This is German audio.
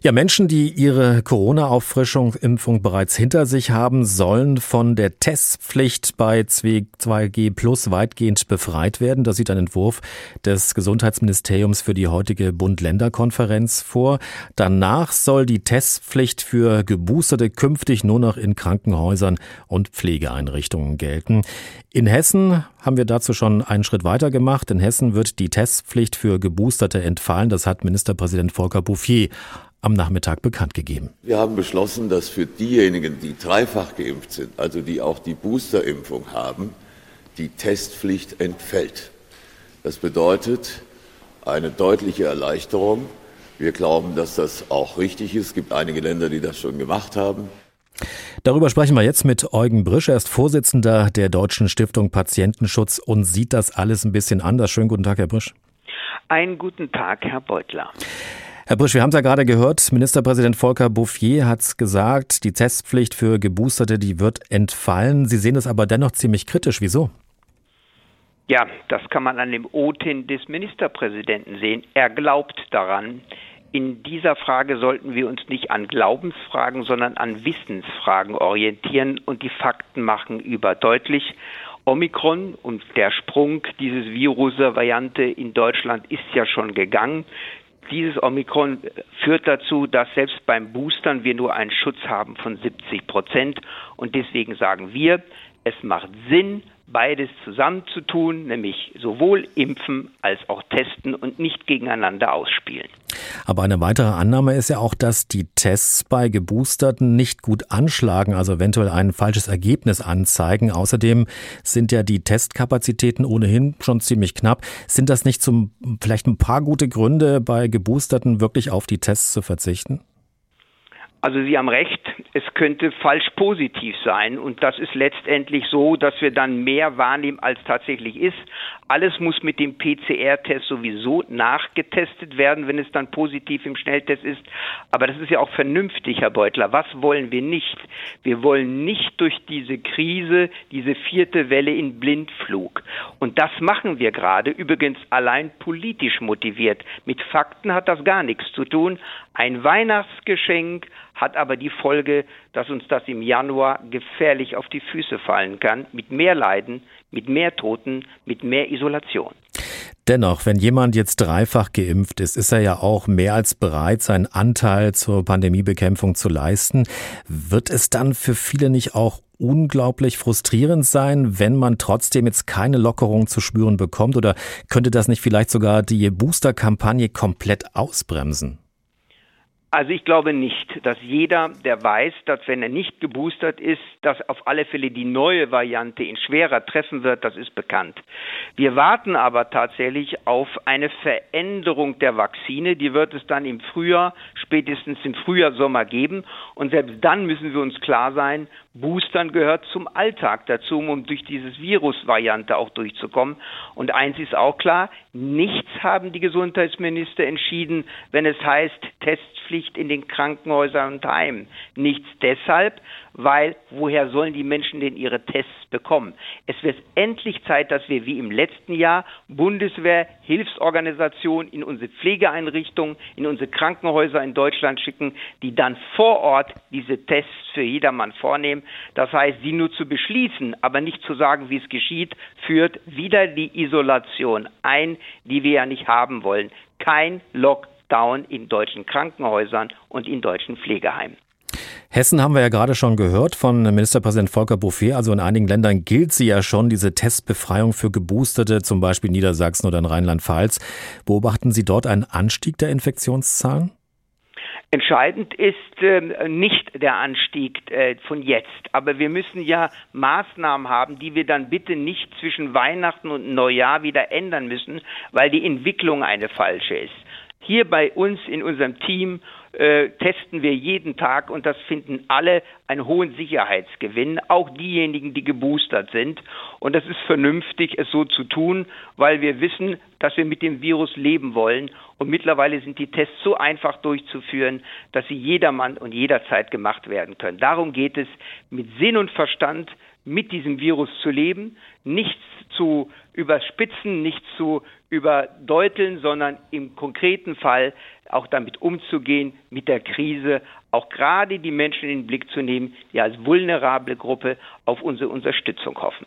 Ja, Menschen, die ihre Corona-Auffrischung, Impfung bereits hinter sich haben, sollen von der Testpflicht bei 2G Plus weitgehend befreit werden. Das sieht ein Entwurf des Gesundheitsministeriums für die heutige Bund-Länder-Konferenz vor. Danach soll die Testpflicht für Geboosterte künftig nur noch in Krankenhäusern und Pflegeeinrichtungen gelten. In Hessen haben wir dazu schon einen Schritt weiter gemacht. In Hessen wird die Testpflicht für Geboosterte entfallen. Das hat Ministerpräsident Volker Bouffier am Nachmittag bekannt gegeben. Wir haben beschlossen, dass für diejenigen, die dreifach geimpft sind, also die auch die Boosterimpfung haben, die Testpflicht entfällt. Das bedeutet eine deutliche Erleichterung. Wir glauben, dass das auch richtig ist. Es gibt einige Länder, die das schon gemacht haben. Darüber sprechen wir jetzt mit Eugen Brisch. Er ist Vorsitzender der Deutschen Stiftung Patientenschutz und sieht das alles ein bisschen anders. Schönen guten Tag, Herr Brisch. Einen guten Tag, Herr Beutler. Herr Brisch, wir haben es ja gerade gehört, Ministerpräsident Volker Bouffier hat gesagt, die Testpflicht für Geboosterte, die wird entfallen. Sie sehen es aber dennoch ziemlich kritisch. Wieso? Ja, das kann man an dem O-Tin des Ministerpräsidenten sehen. Er glaubt daran. In dieser Frage sollten wir uns nicht an Glaubensfragen, sondern an Wissensfragen orientieren und die Fakten machen überdeutlich. Omikron und der Sprung dieses Virus-Variante in Deutschland ist ja schon gegangen. Dieses Omikron führt dazu, dass selbst beim Boostern wir nur einen Schutz haben von 70 Prozent. Und deswegen sagen wir, es macht Sinn, beides zusammenzutun, nämlich sowohl impfen als auch testen und nicht gegeneinander ausspielen. Aber eine weitere Annahme ist ja auch, dass die Tests bei Geboosterten nicht gut anschlagen, also eventuell ein falsches Ergebnis anzeigen. Außerdem sind ja die Testkapazitäten ohnehin schon ziemlich knapp. Sind das nicht zum, vielleicht ein paar gute Gründe, bei Geboosterten wirklich auf die Tests zu verzichten? Also Sie haben recht, es könnte falsch positiv sein und das ist letztendlich so, dass wir dann mehr wahrnehmen, als tatsächlich ist. Alles muss mit dem PCR-Test sowieso nachgetestet werden, wenn es dann positiv im Schnelltest ist. Aber das ist ja auch vernünftig, Herr Beutler. Was wollen wir nicht? Wir wollen nicht durch diese Krise, diese vierte Welle in Blindflug. Und das machen wir gerade, übrigens allein politisch motiviert. Mit Fakten hat das gar nichts zu tun. Ein Weihnachtsgeschenk, hat aber die Folge, dass uns das im Januar gefährlich auf die Füße fallen kann, mit mehr Leiden, mit mehr Toten, mit mehr Isolation. Dennoch, wenn jemand jetzt dreifach geimpft ist, ist er ja auch mehr als bereit, seinen Anteil zur Pandemiebekämpfung zu leisten. Wird es dann für viele nicht auch unglaublich frustrierend sein, wenn man trotzdem jetzt keine Lockerung zu spüren bekommt? Oder könnte das nicht vielleicht sogar die Booster-Kampagne komplett ausbremsen? Also ich glaube nicht, dass jeder, der weiß, dass wenn er nicht geboostert ist, dass auf alle Fälle die neue Variante ihn schwerer treffen wird, das ist bekannt. Wir warten aber tatsächlich auf eine Veränderung der Vakzine, die wird es dann im Frühjahr, spätestens im Frühjahr, Sommer geben und selbst dann müssen wir uns klar sein, Boostern gehört zum Alltag dazu, um durch dieses Virusvariante auch durchzukommen. Und eins ist auch klar, nichts haben die Gesundheitsminister entschieden, wenn es heißt Testpflicht in den Krankenhäusern und Heimen. Nichts deshalb, weil woher sollen die Menschen denn ihre Tests bekommen? Es wird endlich Zeit, dass wir wie im letzten Jahr Bundeswehr, Hilfsorganisationen in unsere Pflegeeinrichtungen, in unsere Krankenhäuser in Deutschland schicken, die dann vor Ort diese Tests für jedermann vornehmen. Das heißt, sie nur zu beschließen, aber nicht zu sagen, wie es geschieht, führt wieder die Isolation ein, die wir ja nicht haben wollen. Kein Lockdown in deutschen Krankenhäusern und in deutschen Pflegeheimen. Hessen haben wir ja gerade schon gehört von Ministerpräsident Volker Bouffier. Also in einigen Ländern gilt sie ja schon, diese Testbefreiung für Geboosterte, zum Beispiel Niedersachsen oder in Rheinland-Pfalz. Beobachten Sie dort einen Anstieg der Infektionszahlen? Entscheidend ist äh, nicht der Anstieg äh, von jetzt, aber wir müssen ja Maßnahmen haben, die wir dann bitte nicht zwischen Weihnachten und Neujahr wieder ändern müssen, weil die Entwicklung eine falsche ist. Hier bei uns in unserem Team äh, testen wir jeden Tag und das finden alle einen hohen Sicherheitsgewinn, auch diejenigen, die geboostert sind. Und das ist vernünftig, es so zu tun, weil wir wissen, dass wir mit dem Virus leben wollen Und mittlerweile sind die Tests so einfach durchzuführen, dass sie jedermann und jederzeit gemacht werden können. Darum geht es, mit Sinn und Verstand mit diesem Virus zu leben, nichts zu überspitzen, nichts zu überdeuteln, sondern im konkreten Fall auch damit umzugehen, mit der Krise, auch gerade die Menschen in den Blick zu nehmen, die als vulnerable Gruppe auf unsere Unterstützung hoffen.